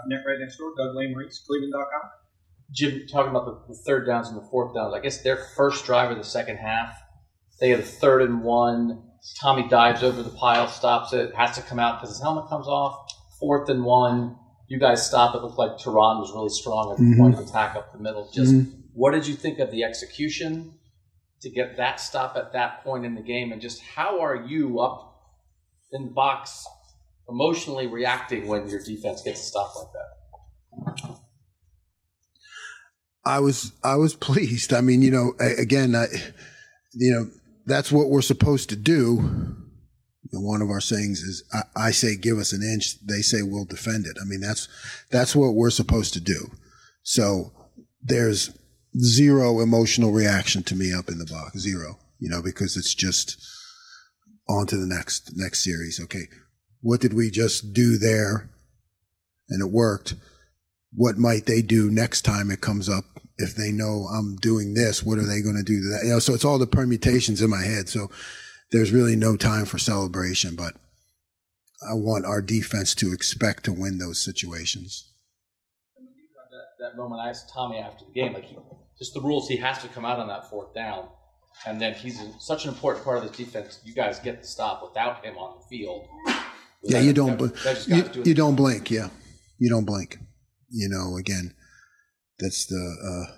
Net right next door, Doug Lesmerises, Cleveland.com. Jim, talking about the, the third downs and the fourth downs, I guess their first drive of the second half, they had a third and one. Tommy dives over the pile, stops it, has to come out because his helmet comes off. Fourth and one. You guys stop. It looked like Taron was really strong at the Mhm. point of attack up the middle. Just Mhm. what did you think of the execution to get that stop at that point in the game? And just how are you up in the box emotionally reacting when your defense gets a stop like that? I was I was [laughs] pleased. I mean, you know, again, I, you know, that's what we're supposed to do. Know, one of our sayings is, I, "I say give us an inch," they say we'll defend it. I mean, that's that's what we're supposed to do. So there's zero emotional reaction to me up in the box, zero. You know, because it's just on to the next next series. Okay, what did we just do there? And it worked what might they do next time it comes up if they know I'm doing this what are they going to do to that? You know so it's all the permutations in my head. So there's really no time for celebration but I want our defense to expect to win those situations. That, that moment I asked Tommy after the game, like he, just the rules, he has to come out on that fourth down, and then he's a, such an important part of this defense. You guys get the stop without him on the field. yeah That- you don't that- bl- you, you don't blink yeah. You don't blink. You know again that's the uh,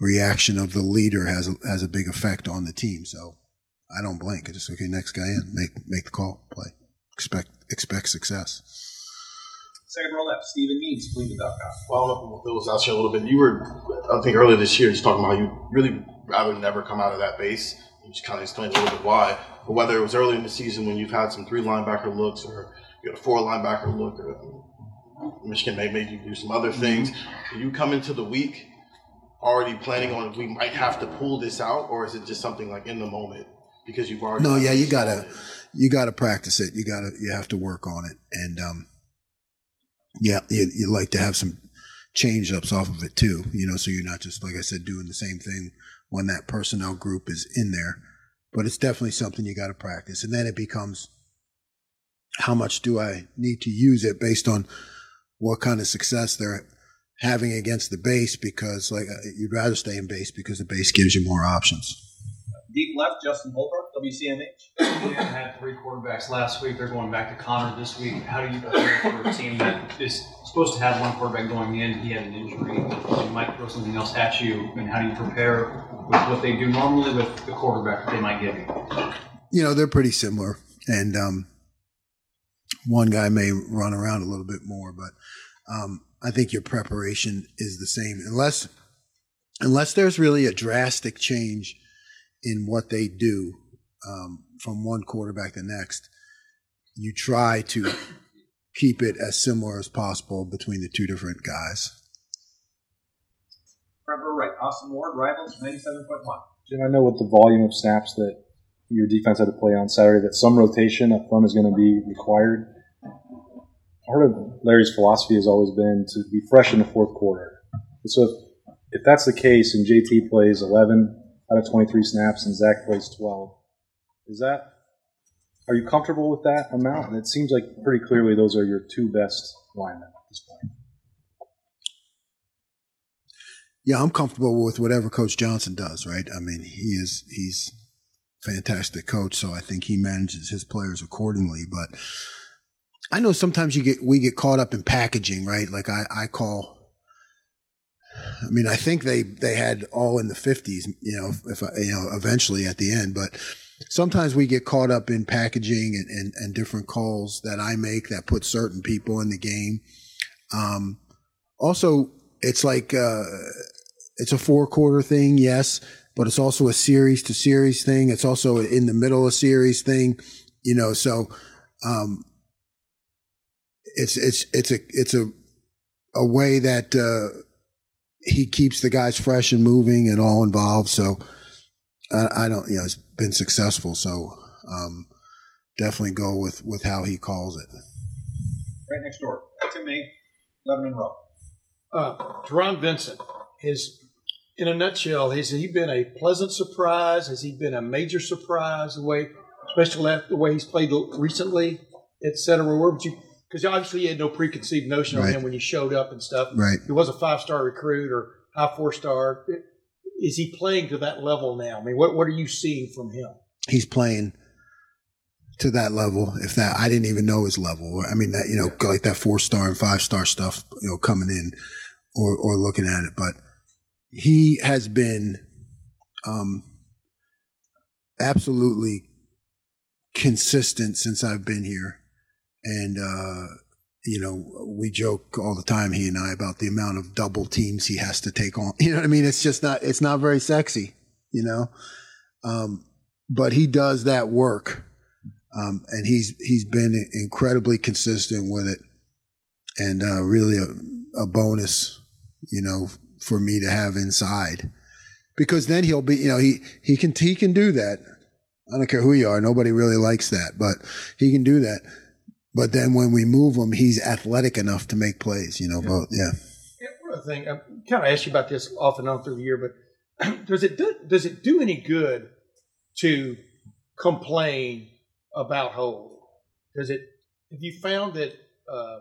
reaction of the leader has a, has a big effect on the team. So I don't blink. I just okay next guy in. Make make the call. Play. Expect expect success. Second row left, Stephen Means, Cleveland.com. Following up on what Bill was asking a little bit, you were, I think earlier this year, just talking about how you really rather never come out of that base. You just kind of explained a little bit why. But whether it was early in the season when you've had some three linebacker looks or you had a four linebacker look or Michigan may made you do some other things, do you come into the week already planning on we might have to pull this out or is it just something like in the moment because you've already No, yeah, you gotta you gotta practice it. You gotta you have to work on it, and um, yeah, you, you like to have some change ups off of it too. You know, so you're not just like I said doing the same thing when that personnel group is in there. But it's definitely something you got to practice, and then it becomes how much do I need to use it based on what kind of success they're having against the base because like uh, you'd rather stay in base because the base gives you more options. Deep left, Justin Holbrook, WCMH. We had three quarterbacks last week. They're going back to Connor this week. How do you prepare for a team that is supposed to have one quarterback going in? He had an injury. They might throw something else at you. And how do you prepare with what they do normally with the quarterback that they might give you? You know, they're pretty similar, and um, one guy may run around a little bit more, but um, I think your preparation is the same, unless unless there's really a drastic change in what they do um, from one quarterback to the next. You try to keep it as similar as possible between the two different guys. Front row right, Austin Ward, Rivals, 97.1. Jim, I know with the volume of snaps that your defense had to play on Saturday, that some rotation up front is going to be required. Part of Larry's philosophy has always been to be fresh in the fourth quarter. So if, if that's the case and JT plays 11 out of 23 snaps and Zach plays 12, is that are you comfortable with that amount? And it seems like pretty clearly those are your two best linemen at this point. Yeah, I'm comfortable with whatever Coach Johnson does. Right? I mean, he is he's fantastic coach, so I think he manages his players accordingly. But I know sometimes you get we get caught up in packaging, right? Like I, I call. I mean, I think they they had all in the fifties, you know, if you know, eventually at the end. But sometimes we get caught up in packaging and, and, and different calls that I make that put certain people in the game. Um, also, it's like uh, it's a four quarter thing, yes, but it's also a series to series thing. It's also in the middle of a series thing, you know. So um, it's it's it's a it's a a way that uh, he keeps the guys fresh and moving and all involved. So I, I don't, you know, it's been successful. So um, definitely go with with how he calls it. Right next door, to me, Lettermen Row. Uh, Taron Vincent is, in a nutshell, has he been a pleasant surprise? Has he been a major surprise? The way, especially the way he's played recently, et cetera. Where would you? Because obviously you had no preconceived notion Right. of him when you showed up and stuff. Right. He was a five star recruit or high four star. Is he playing to that level now? I mean, what what are you seeing from him? He's playing to that level. If that, I didn't even know his level. I mean, that you know, like that four star and five star stuff, you know, coming in or or looking at it. But he has been um, absolutely consistent since I've been here, and uh, you know, we joke all the time, he and I, about the amount of double teams he has to take on. [laughs] You know what I mean? It's just not, it's not very sexy, you know? Um, but he does that work. Um, and he's, he's been incredibly consistent with it and, uh, really a, a bonus, you know, for me to have inside because then he'll be, you know, he, he can, he can do that. I don't care who you are. Nobody really likes that, but he can do that. But then when we move him, he's athletic enough to make plays, you know, both, yeah. Yeah, one other thing, I kind of asked you about this off and on through the year, but [clears throat] does it do, does it do any good to complain about hold? Does it? Have you found that? Uh,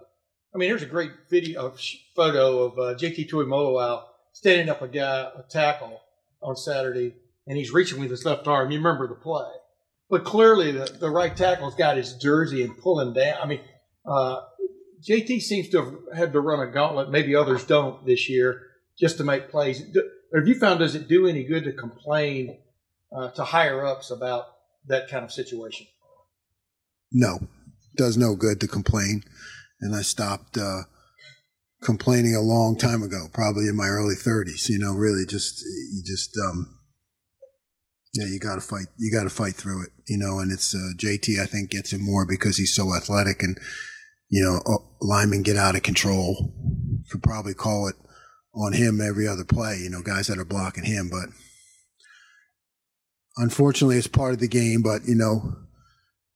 I mean, here's a great video of photo of uh, JT Tuimoloau standing up a guy a tackle on Saturday, and he's reaching with his left arm. You remember the play, but clearly the, the right tackle's got his jersey and pulling down. I mean, uh, JT seems to have had to run a gauntlet. Maybe others don't this year, just to make plays. Have you found does it do any good to complain uh, to higher ups about that kind of situation? No, does no good to complain. and I stopped uh, complaining a long time ago, probably in my early 30s. You know, really, just you just um, yeah, you got to fight. You got to fight through it. You know, and it's uh, JT. I think gets it more because he's so athletic, and you know, linemen get out of control. Could probably call it on him every other play. You know, guys that are blocking him, but unfortunately, it's part of the game. But you know,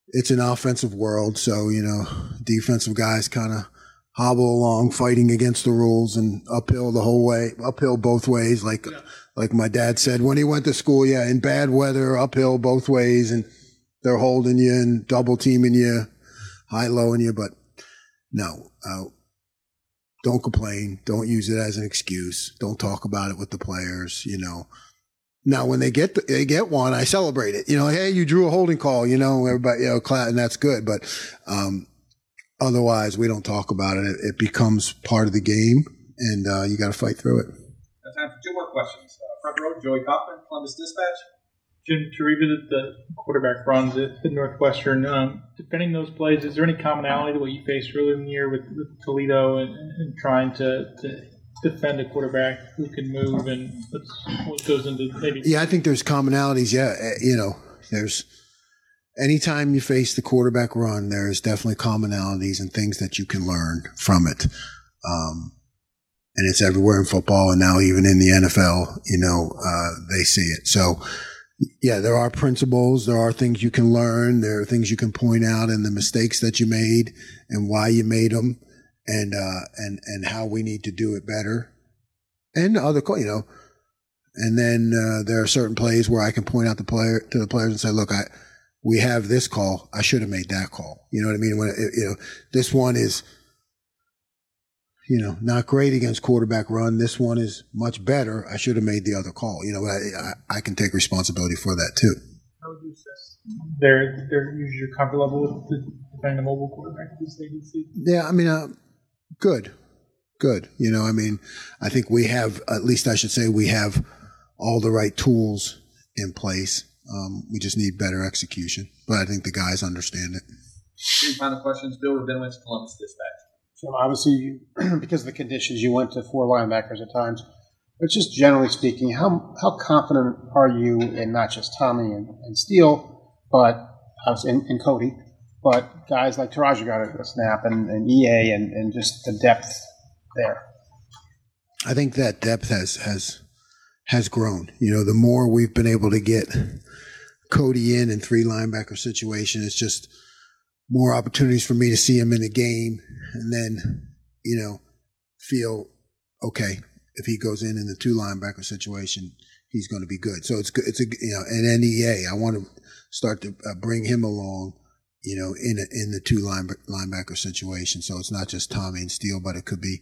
it's an offensive world, so you know, defensive guys kind of hobble along, fighting against the rules and uphill the whole way, uphill both ways. Like like my dad said when he went to school, yeah, in bad weather, uphill both ways, and they're holding you and double teaming you, high lowing you. But no, uh, don't complain. Don't use it as an excuse. Don't talk about it with the players. You know. Now, when they get the, they get one, I celebrate it. You know, hey, you drew a holding call. You know, everybody, you know, and that's good. But um, otherwise, we don't talk about it. It, it becomes part of the game, and uh, you got to fight through it. Time for two more questions. Joey Kaufman, Columbus Dispatch. Jim, to revisit the quarterback runs at, at Northwestern, um, defending those plays, is there any commonality to what you faced earlier in the year with, with Toledo and, and trying to, to defend a quarterback who can move and what goes into maybe Yeah, I think there's commonalities. Yeah, eh, you know, there's anytime you face the quarterback run, there's definitely commonalities and things that you can learn from it. Um, and it's everywhere in football, and now even in the NFL, you know, uh, they see it. So, yeah, there are principles. There are things you can learn. There are things you can point out, and the mistakes that you made, and why you made them, and uh, and and how we need to do it better, and other, you know, and then uh, there are certain plays where I can point out the player to the players and say, "Look, I we have this call. I should have made that call." You know what I mean? When it, you know this one is, you know, not great against quarterback run. This one is much better. I should have made the other call. You know, I I, I can take responsibility for that too. how would you assess their their usually your comfort level with the, defending a mobile quarterback at this stage of the season? Yeah, I mean, uh, good, good. You know, I mean, I think we have, at least I should say, we have all the right tools in place. Um, we just need better execution. But I think the guys understand it. Three final questions. Bill Rabinowitz, Columbus Dispatch. So obviously, you, [clears throat] because of the conditions, you went to four linebackers at times. But just generally speaking, how how confident are you in not just Tommy and, and Steele, but in, in Cody, but guys like Teradja got a snap and, and EA and, and just the depth there. I think that depth has has has grown. You know, the more we've been able to get Cody in in three linebacker situation, it's just more opportunities for me to see him in the game, and then you know feel okay if he goes in in the two linebacker situation, he's going to be good. So it's good. It's a you know an NEA. I want to start to uh, bring him along. You know, in a, in the two line, linebacker situation. So it's not just Tommy and Steele, but it could be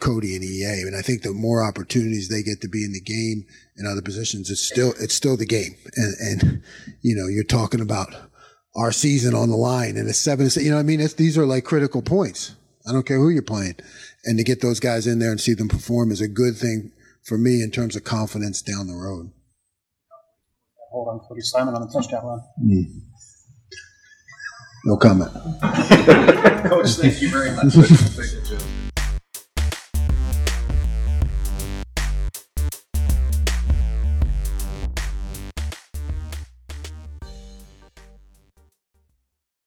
Cody and EA. And I think the more opportunities they get to be in the game in other positions, it's still it's still the game. And and you know, you're talking about our season on the line and it's seven. You know, what I mean, it's, these are like critical points. I don't care who you're playing, and to get those guys in there and see them perform is a good thing for me in terms of confidence down the road. Hold on, Cody Simon on the touchdown run. Mm. No comment. [laughs] Coach, thank you very much. [laughs]